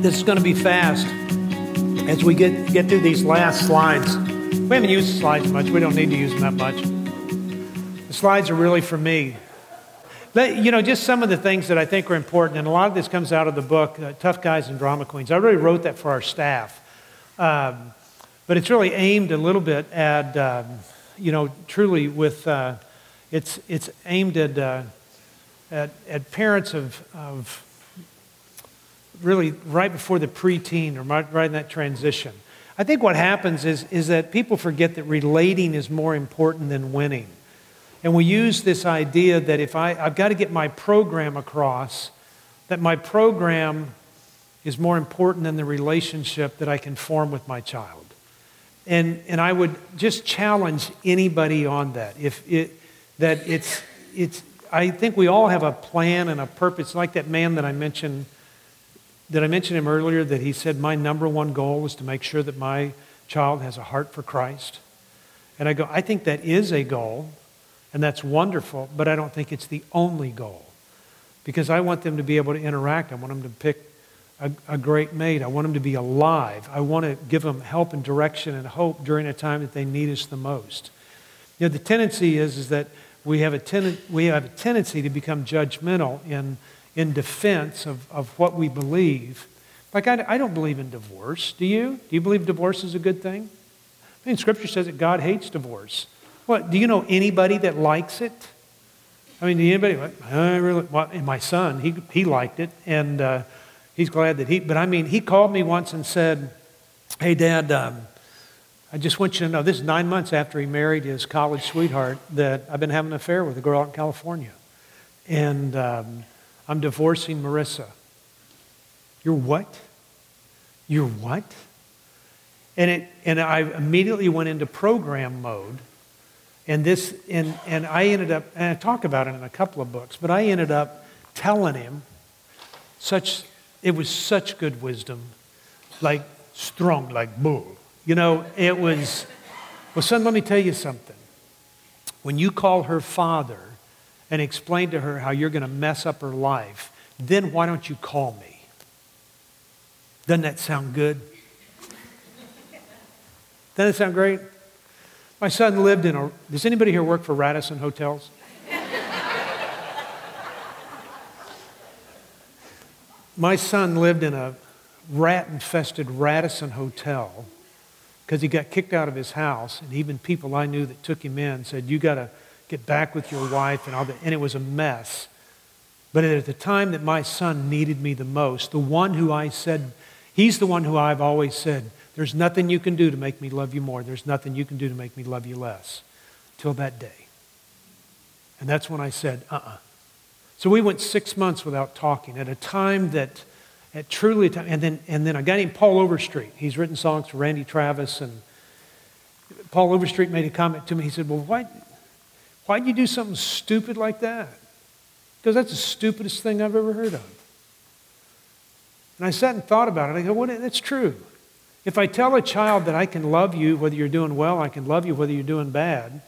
This is going to be fast as we get, get through these last slides. We haven't used slides much. We don't need to use them that much. The slides are really for me. You know, just some of the things that I think are important, and a lot of this comes out of the book, uh, Tough Guys and Drama Queens. I really wrote that for our staff. Um, but it's really aimed a little bit at, um, you know, truly with, uh, it's, it's aimed at, uh, at, at, parents of, of really right before the preteen or right, in that transition. I think what happens is, is that people forget that relating is more important than winning. And we use this idea that if I, I've got to get my program across, that my program is more important than the relationship that I can form with my child. And, and I would just challenge anybody on that. If it, that it's, it's, I think we all have a plan and a purpose, like that man that I mentioned. Did I mention him earlier that he said, My number one goal is to make sure that my child has a heart for Christ? And I go, I think that is a goal. And that's wonderful, but I don't think it's the only goal. Because I want them to be able to interact. I want them to pick a, a, great mate. I want them to be alive. I want to give them help and direction and hope during a time that they need us the most. You know, the tendency is, is that we have, a ten, we have a tendency to become judgmental in, in defense of, of what we believe. Like, I, I don't believe in divorce. Do you? Do you believe divorce is a good thing? I mean, Scripture says that God hates divorce. What, do you know anybody that likes it? I mean, anybody? I really, well, my son, he, he liked it, and uh, he's glad that he, but I mean, he called me once and said, Hey, Dad, um, I just want you to know this is nine months after he married his college sweetheart that I've been having an affair with a girl out in California. And um, I'm divorcing Marissa. You're what? You're what? And, it, and I immediately went into program mode and this, and, and I ended up, and I talk about it in a couple of books, but I ended up telling him such, it was such good wisdom, like strong, like bull. You know, it was, well, son, let me tell you something. When you call her father and explain to her how you're going to mess up her life, then why don't you call me? Doesn't that sound good? Doesn't it sound great? My son lived in a. Does anybody here work for Radisson Hotels? My son lived in a rat infested Radisson Hotel because he got kicked out of his house. And even people I knew that took him in said, You got to get back with your wife. And, all that. and it was a mess. But at the time that my son needed me the most, the one who I said, He's the one who I've always said, there's nothing you can do to make me love you more. There's nothing you can do to make me love you less. Till that day. And that's when I said, uh uh-uh. uh So we went six months without talking at a time that, at truly a time, and then, and then a guy named Paul Overstreet, he's written songs for Randy Travis, and Paul Overstreet made a comment to me. He said, Well, why, why'd you do something stupid like that? Because that's the stupidest thing I've ever heard of. And I sat and thought about it. I go, Well, that's true. If I tell a child that I can love you whether you're doing well, I can love you whether you're doing bad,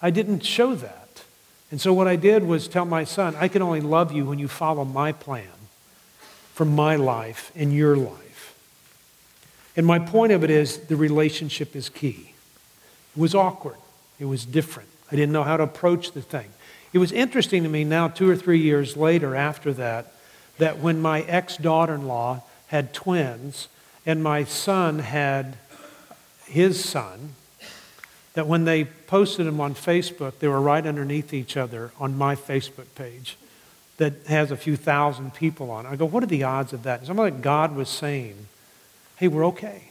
I didn't show that. And so what I did was tell my son, I can only love you when you follow my plan for my life and your life. And my point of it is the relationship is key. It was awkward. It was different. I didn't know how to approach the thing. It was interesting to me now, two or three years later after that, that when my ex daughter in law had twins, and my son had his son, that when they posted them on Facebook, they were right underneath each other on my Facebook page that has a few thousand people on it. I go, what are the odds of that? It's almost like God was saying, hey, we're okay.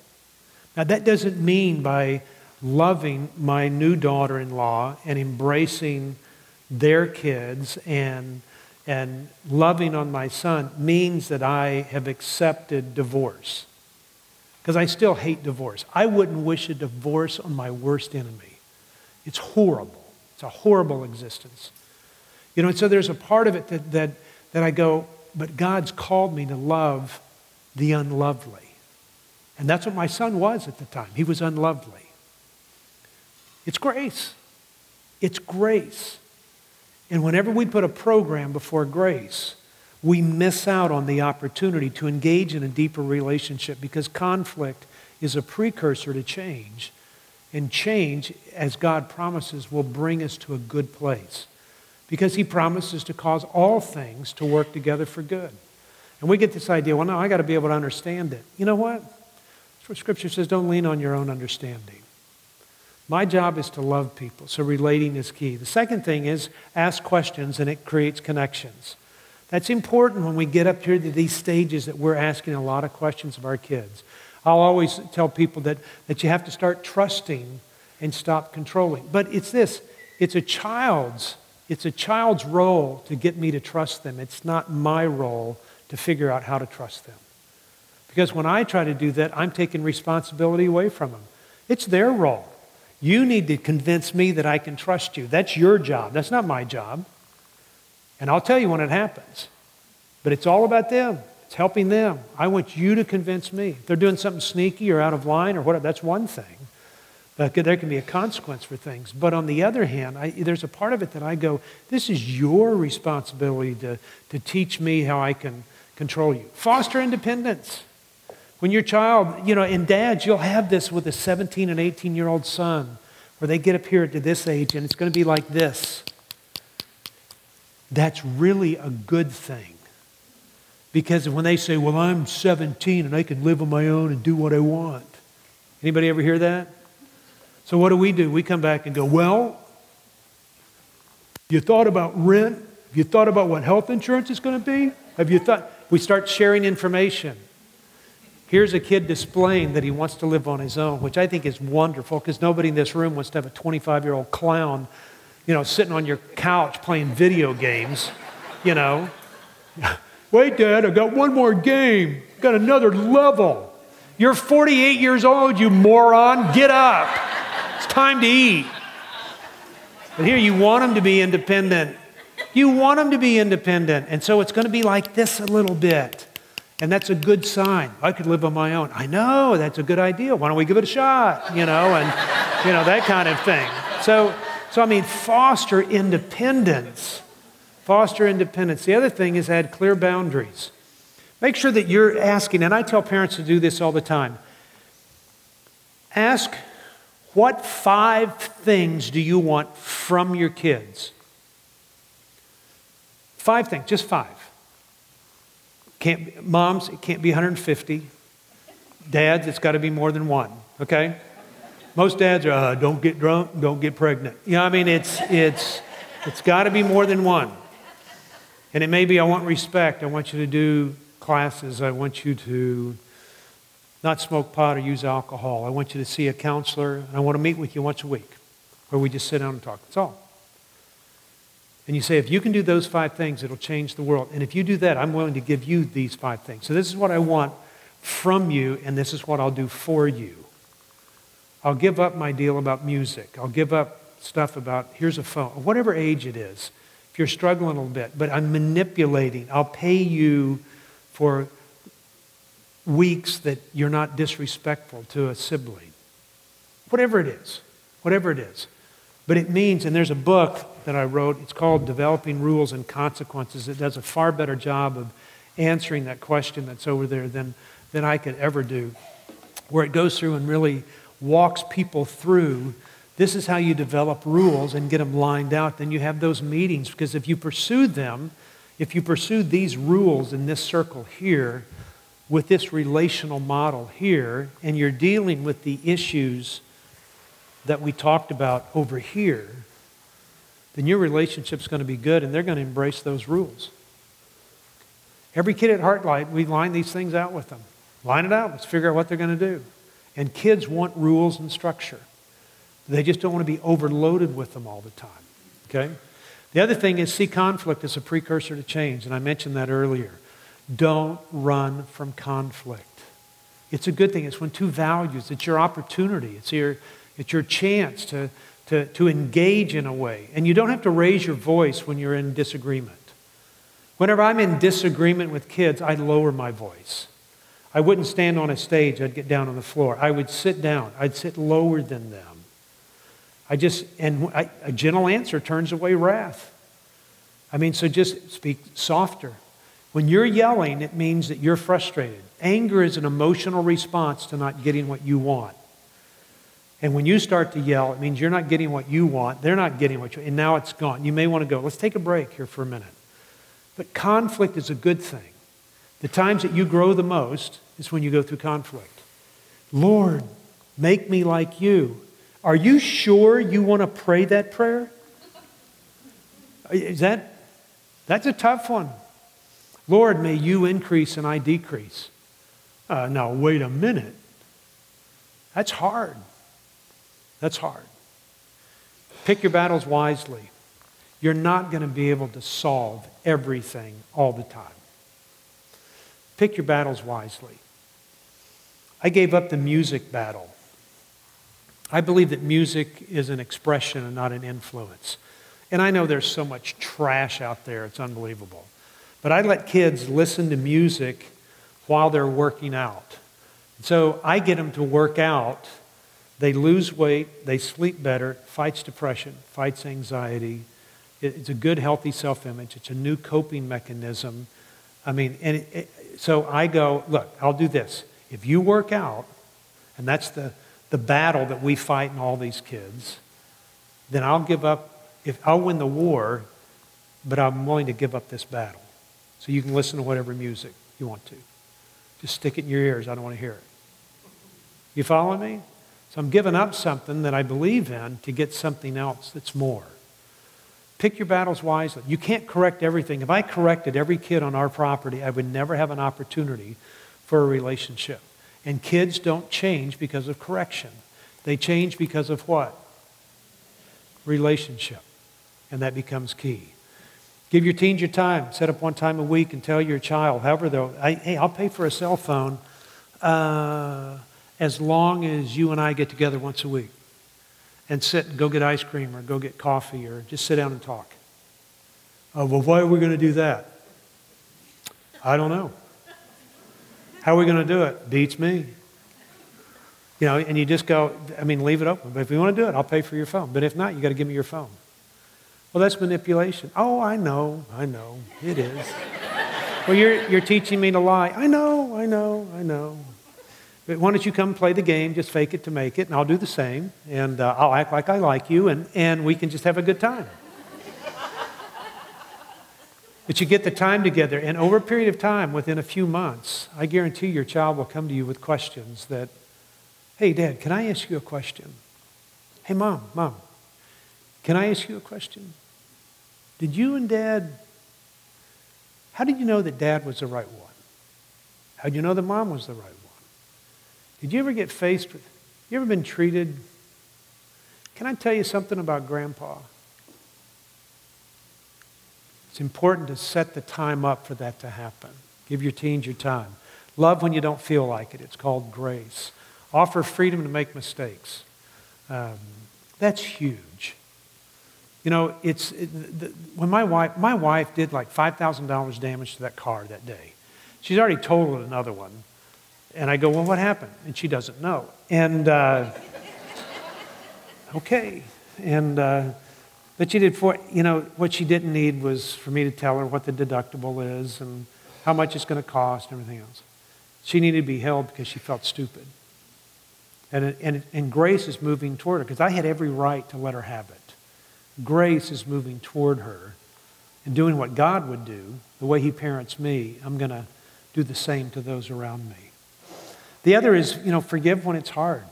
Now, that doesn't mean by loving my new daughter in law and embracing their kids and, and loving on my son means that I have accepted divorce because I still hate divorce. I wouldn't wish a divorce on my worst enemy. It's horrible. It's a horrible existence. You know, and so there's a part of it that, that, that I go, but God's called me to love the unlovely. And that's what my son was at the time. He was unlovely. It's grace. It's grace. And whenever we put a program before grace, we miss out on the opportunity to engage in a deeper relationship because conflict is a precursor to change. And change, as God promises, will bring us to a good place because He promises to cause all things to work together for good. And we get this idea well, no, I got to be able to understand it. You know what Scripture says don't lean on your own understanding. My job is to love people, so relating is key. The second thing is ask questions and it creates connections. That's important when we get up here to these stages that we're asking a lot of questions of our kids. I'll always tell people that, that you have to start trusting and stop controlling. But it's this it's a child's it's a child's role to get me to trust them. It's not my role to figure out how to trust them. Because when I try to do that, I'm taking responsibility away from them. It's their role. You need to convince me that I can trust you. That's your job. That's not my job. And I'll tell you when it happens. But it's all about them. It's helping them. I want you to convince me. If they're doing something sneaky or out of line or whatever, that's one thing. But there can be a consequence for things. But on the other hand, I, there's a part of it that I go, this is your responsibility to, to teach me how I can control you. Foster independence. When your child, you know, and dads, you'll have this with a 17 and 18 year old son where they get up here to this age and it's going to be like this. That's really a good thing. Because when they say, well, I'm 17 and I can live on my own and do what I want. Anybody ever hear that? So what do we do? We come back and go, well, you thought about rent? Have you thought about what health insurance is going to be? Have you thought? We start sharing information. Here's a kid displaying that he wants to live on his own, which I think is wonderful because nobody in this room wants to have a 25 year old clown, you know, sitting on your couch playing video games, you know. Wait, Dad, I got one more game. Got another level. You're 48 years old, you moron. Get up. It's time to eat. But here, you want them to be independent. You want them to be independent. And so it's going to be like this a little bit. And that's a good sign. I could live on my own. I know, that's a good idea. Why don't we give it a shot? You know, and, you know, that kind of thing. So, so I mean, foster independence Foster independence. The other thing is add clear boundaries. Make sure that you're asking, and I tell parents to do this all the time. Ask, what five things do you want from your kids? Five things, just five. Can't, moms, it can't be 150. Dads, it's got to be more than one, okay? Most dads are, uh, don't get drunk, don't get pregnant. You know, I mean, it's, it's, it's got to be more than one. And it may be I want respect. I want you to do classes. I want you to not smoke pot or use alcohol. I want you to see a counselor. And I want to meet with you once a week where we just sit down and talk. That's all. And you say, if you can do those five things, it'll change the world. And if you do that, I'm willing to give you these five things. So this is what I want from you, and this is what I'll do for you. I'll give up my deal about music. I'll give up stuff about here's a phone, whatever age it is if you're struggling a little bit, but I'm manipulating. I'll pay you for weeks that you're not disrespectful to a sibling. Whatever it is, whatever it is. But it means, and there's a book that I wrote, it's called Developing Rules and Consequences. It does a far better job of answering that question that's over there than, than I could ever do, where it goes through and really walks people through this is how you develop rules and get them lined out. Then you have those meetings because if you pursue them, if you pursue these rules in this circle here, with this relational model here, and you're dealing with the issues that we talked about over here, then your relationship's going to be good and they're going to embrace those rules. Every kid at Heartlight, we line these things out with them. Line it out. Let's figure out what they're going to do. And kids want rules and structure. They just don't want to be overloaded with them all the time. Okay? The other thing is see conflict as a precursor to change, and I mentioned that earlier. Don't run from conflict. It's a good thing. It's when two values, it's your opportunity, it's your, it's your chance to, to, to engage in a way. And you don't have to raise your voice when you're in disagreement. Whenever I'm in disagreement with kids, I lower my voice. I wouldn't stand on a stage, I'd get down on the floor. I would sit down, I'd sit lower than them. I just, and I, a gentle answer turns away wrath. I mean, so just speak softer. When you're yelling, it means that you're frustrated. Anger is an emotional response to not getting what you want. And when you start to yell, it means you're not getting what you want. They're not getting what you want, and now it's gone. You may want to go, let's take a break here for a minute. But conflict is a good thing. The times that you grow the most is when you go through conflict. Lord, make me like you. Are you sure you want to pray that prayer? Is that that's a tough one. Lord, may you increase and I decrease. Uh, now, wait a minute. That's hard. That's hard. Pick your battles wisely. You're not going to be able to solve everything all the time. Pick your battles wisely. I gave up the music battle. I believe that music is an expression and not an influence. And I know there's so much trash out there, it's unbelievable. But I let kids listen to music while they're working out. So I get them to work out. They lose weight, they sleep better, fights depression, fights anxiety. It's a good, healthy self image. It's a new coping mechanism. I mean, and it, it, so I go, look, I'll do this. If you work out, and that's the, the battle that we fight in all these kids, then I'll give up, if I'll win the war, but I'm willing to give up this battle. So you can listen to whatever music you want to. Just stick it in your ears. I don't want to hear it. You follow me? So I'm giving up something that I believe in to get something else that's more. Pick your battles wisely. You can't correct everything. If I corrected every kid on our property, I would never have an opportunity for a relationship. And kids don't change because of correction. They change because of what? Relationship. And that becomes key. Give your teens your time. Set up one time a week and tell your child, however, though, hey, I'll pay for a cell phone uh, as long as you and I get together once a week and sit and go get ice cream or go get coffee or just sit down and talk. Oh, well, why are we going to do that? I don't know. How are we going to do it? Beats me. You know, and you just go, I mean, leave it open. But if you want to do it, I'll pay for your phone. But if not, you got to give me your phone. Well, that's manipulation. Oh, I know, I know. It is. well, you're, you're teaching me to lie. I know, I know, I know. Why don't you come play the game, just fake it to make it, and I'll do the same, and uh, I'll act like I like you, and, and we can just have a good time. but you get the time together, and over a period of time, within a few months, I guarantee your child will come to you with questions that, hey, Dad, can I ask you a question? Hey, Mom, Mom, can I ask you a question? Did you and Dad, how did you know that Dad was the right one? How did you know that Mom was the right one? Did you ever get faced with, you ever been treated? Can I tell you something about grandpa? It's important to set the time up for that to happen. Give your teens your time. Love when you don't feel like it. It's called grace. Offer freedom to make mistakes. Um, that's huge. You know, it's it, the, when my wife my wife did like five thousand dollars damage to that car that day. She's already totaled another one, and I go, well, what happened? And she doesn't know. And uh, okay, and uh, but she did for you know what she didn't need was for me to tell her what the deductible is and how much it's going to cost and everything else. She needed to be held because she felt stupid. And, and, and grace is moving toward her because I had every right to let her have it grace is moving toward her and doing what God would do, the way He parents me, I'm going to do the same to those around me. The other is, you know, forgive when it's hard.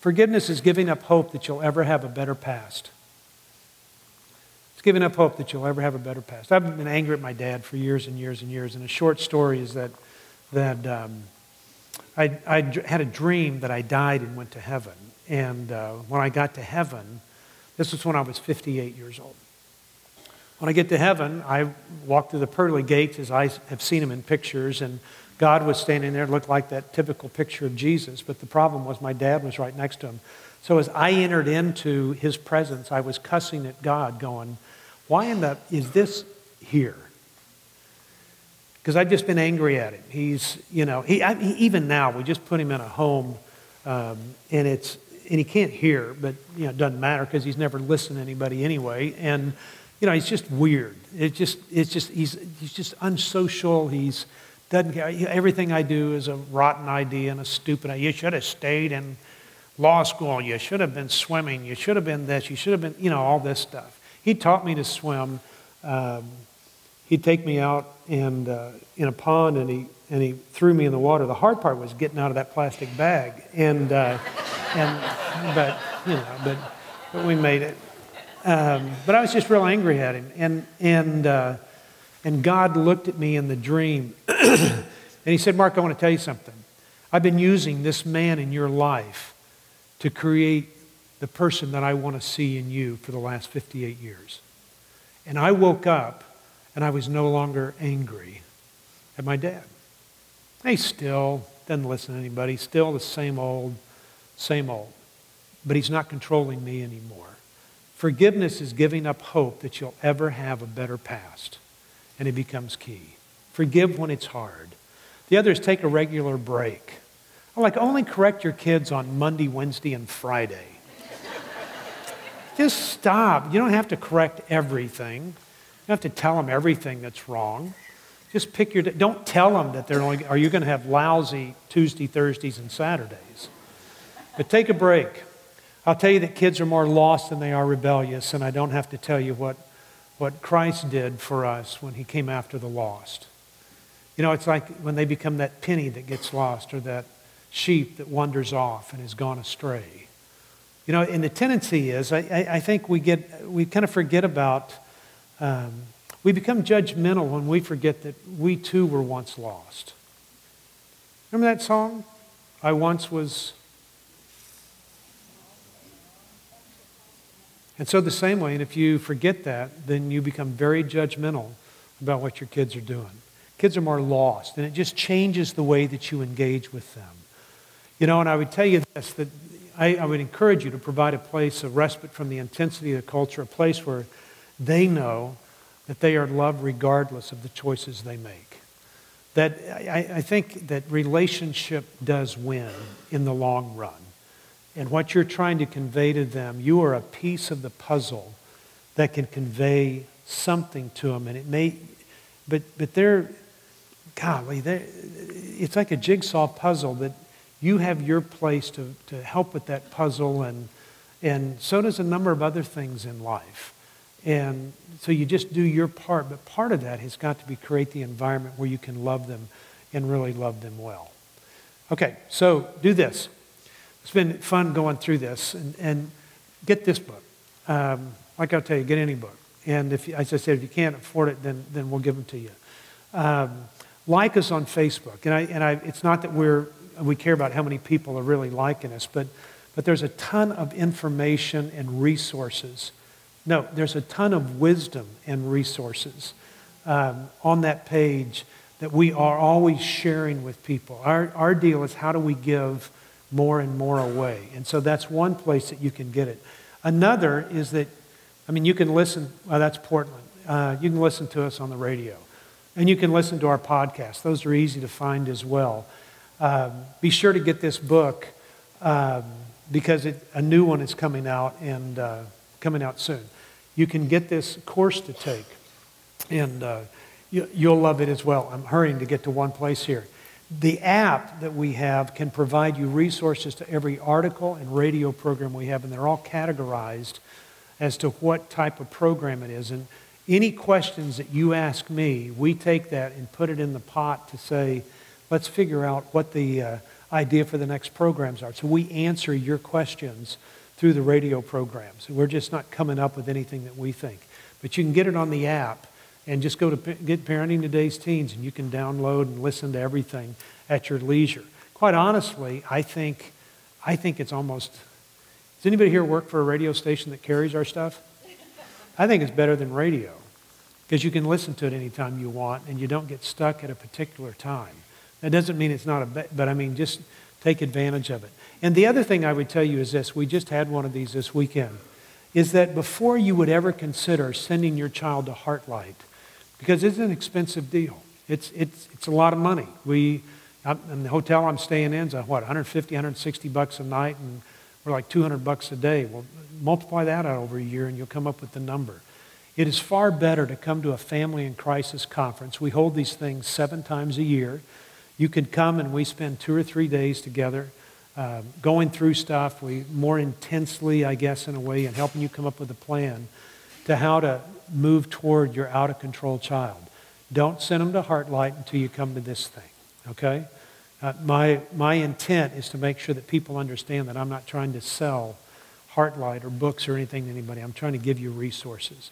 Forgiveness is giving up hope that you'll ever have a better past. It's giving up hope that you'll ever have a better past. I've been angry at my dad for years and years and years, and a short story is that, that um, I, I had a dream that I died and went to heaven. And uh, when I got to heaven, this was when I was 58 years old. When I get to heaven, I walk through the pearly gates as I have seen them in pictures, and God was standing there, looked like that typical picture of Jesus. But the problem was my dad was right next to him. So as I entered into his presence, I was cussing at God, going, Why in the, is this here? Because I've just been angry at him. He's, you know, he, I, he, even now, we just put him in a home, um, and it's and he can't hear, but you know, it doesn't matter because he's never listened to anybody anyway. And you know, he's just weird. It just, it's just, he's, he's just unsocial. He's, doesn't care. Everything I do is a rotten idea and a stupid idea. You should have stayed in law school. You should have been swimming. You should have been this. You should have been, you know, all this stuff. He taught me to swim. Um, he'd take me out and uh, in a pond and he, and he threw me in the water. The hard part was getting out of that plastic bag. And, uh, and but, you know, but, but we made it. Um, but I was just real angry at him. And, and, uh, and God looked at me in the dream and he said, Mark, I want to tell you something. I've been using this man in your life to create the person that I want to see in you for the last 58 years. And I woke up and I was no longer angry at my dad. He still doesn't listen to anybody, still the same old, same old. But he's not controlling me anymore. Forgiveness is giving up hope that you'll ever have a better past, and it becomes key. Forgive when it's hard. The other is take a regular break. I like only correct your kids on Monday, Wednesday, and Friday. Just stop. You don't have to correct everything. You don't have to tell them everything that's wrong. Just pick your. Don't tell them that they're only. Are you going to have lousy Tuesday, Thursdays, and Saturdays? But take a break. I'll tell you that kids are more lost than they are rebellious, and I don't have to tell you what, what Christ did for us when he came after the lost. You know, it's like when they become that penny that gets lost or that sheep that wanders off and has gone astray. You know, and the tendency is, I, I, I think we get, we kind of forget about, um, we become judgmental when we forget that we too were once lost. Remember that song? I once was And so, the same way, and if you forget that, then you become very judgmental about what your kids are doing. Kids are more lost, and it just changes the way that you engage with them. You know, and I would tell you this that I, I would encourage you to provide a place of respite from the intensity of the culture, a place where they know that they are loved regardless of the choices they make. That I, I think that relationship does win in the long run and what you're trying to convey to them, you are a piece of the puzzle that can convey something to them. And it may, but, but they're, golly, they're, it's like a jigsaw puzzle that you have your place to, to help with that puzzle, and, and so does a number of other things in life. And so you just do your part, but part of that has got to be create the environment where you can love them and really love them well. Okay, so do this. It's been fun going through this and, and get this book. Um, like I'll tell you, get any book. And if, as I said, if you can't afford it, then, then we'll give them to you. Um, like us on Facebook. And, I, and I, it's not that we're, we care about how many people are really liking us, but, but there's a ton of information and resources. No, there's a ton of wisdom and resources um, on that page that we are always sharing with people. Our, our deal is how do we give more and more away. And so that's one place that you can get it. Another is that, I mean, you can listen, well, that's Portland. Uh, you can listen to us on the radio. And you can listen to our podcast. Those are easy to find as well. Um, be sure to get this book um, because it, a new one is coming out and uh, coming out soon. You can get this course to take, and uh, you, you'll love it as well. I'm hurrying to get to one place here. The app that we have can provide you resources to every article and radio program we have, and they're all categorized as to what type of program it is. And any questions that you ask me, we take that and put it in the pot to say, let's figure out what the uh, idea for the next programs are. So we answer your questions through the radio programs. We're just not coming up with anything that we think. But you can get it on the app and just go to Get Parenting Today's Teens, and you can download and listen to everything at your leisure. Quite honestly, I think, I think it's almost. Does anybody here work for a radio station that carries our stuff? I think it's better than radio because you can listen to it anytime you want and you don't get stuck at a particular time. That doesn't mean it's not a, but I mean, just take advantage of it. And the other thing I would tell you is this we just had one of these this weekend is that before you would ever consider sending your child to Heartlight, because it's an expensive deal. It's, it's, it's a lot of money. We, in the hotel I'm staying in is a, what, 150, 160 bucks a night, and we're like 200 bucks a day. Well, multiply that out over a year, and you'll come up with the number. It is far better to come to a family in crisis conference. We hold these things seven times a year. You can come and we spend two or three days together uh, going through stuff. We more intensely, I guess, in a way, and helping you come up with a plan to how to move toward your out of control child. Don't send them to Heartlight until you come to this thing, okay? Uh, my, my intent is to make sure that people understand that I'm not trying to sell Heartlight or books or anything to anybody. I'm trying to give you resources.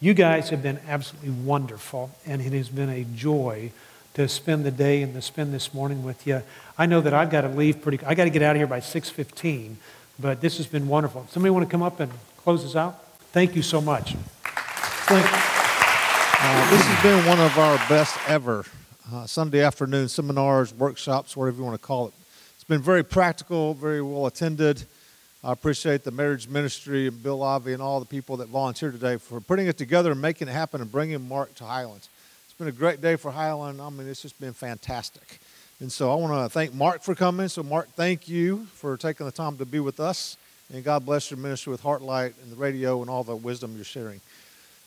You guys have been absolutely wonderful, and it has been a joy to spend the day and to spend this morning with you. I know that I've got to leave pretty. I got to get out of here by 6:15, but this has been wonderful. Somebody want to come up and close us out? Thank you so much. Thank, uh, this has been one of our best ever uh, Sunday afternoon seminars, workshops, whatever you want to call it. It's been very practical, very well attended. I appreciate the marriage ministry and Bill Avi and all the people that volunteered today for putting it together and making it happen and bringing Mark to Highlands. It's been a great day for Highland. I mean, it's just been fantastic. And so I want to thank Mark for coming. So, Mark, thank you for taking the time to be with us. And God bless your ministry with Heartlight and the radio and all the wisdom you're sharing.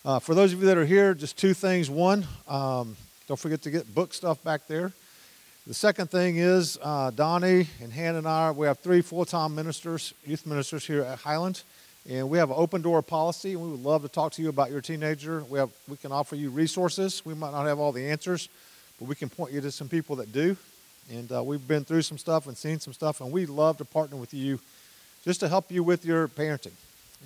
Uh, for those of you that are here, just two things. One, um, don't forget to get book stuff back there. The second thing is uh, Donnie and Hannah and I, we have three full-time ministers, youth ministers here at Highland, and we have an open door policy, and we would love to talk to you about your teenager. We, have, we can offer you resources. We might not have all the answers, but we can point you to some people that do. And uh, we've been through some stuff and seen some stuff, and we'd love to partner with you just to help you with your parenting.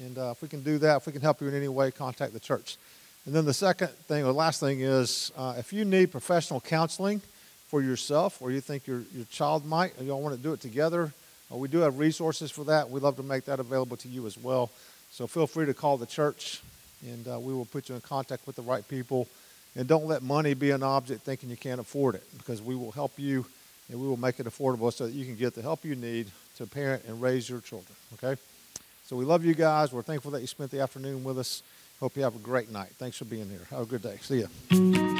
And uh, if we can do that, if we can help you in any way, contact the church. And then the second thing, or last thing is uh, if you need professional counseling, for yourself or you think your, your child might, or y'all want to do it together, uh, we do have resources for that. We'd love to make that available to you as well. So feel free to call the church, and uh, we will put you in contact with the right people. And don't let money be an object thinking you can't afford it, because we will help you and we will make it affordable so that you can get the help you need to parent and raise your children. Okay? So we love you guys. We're thankful that you spent the afternoon with us. Hope you have a great night. Thanks for being here. Have a good day. See you.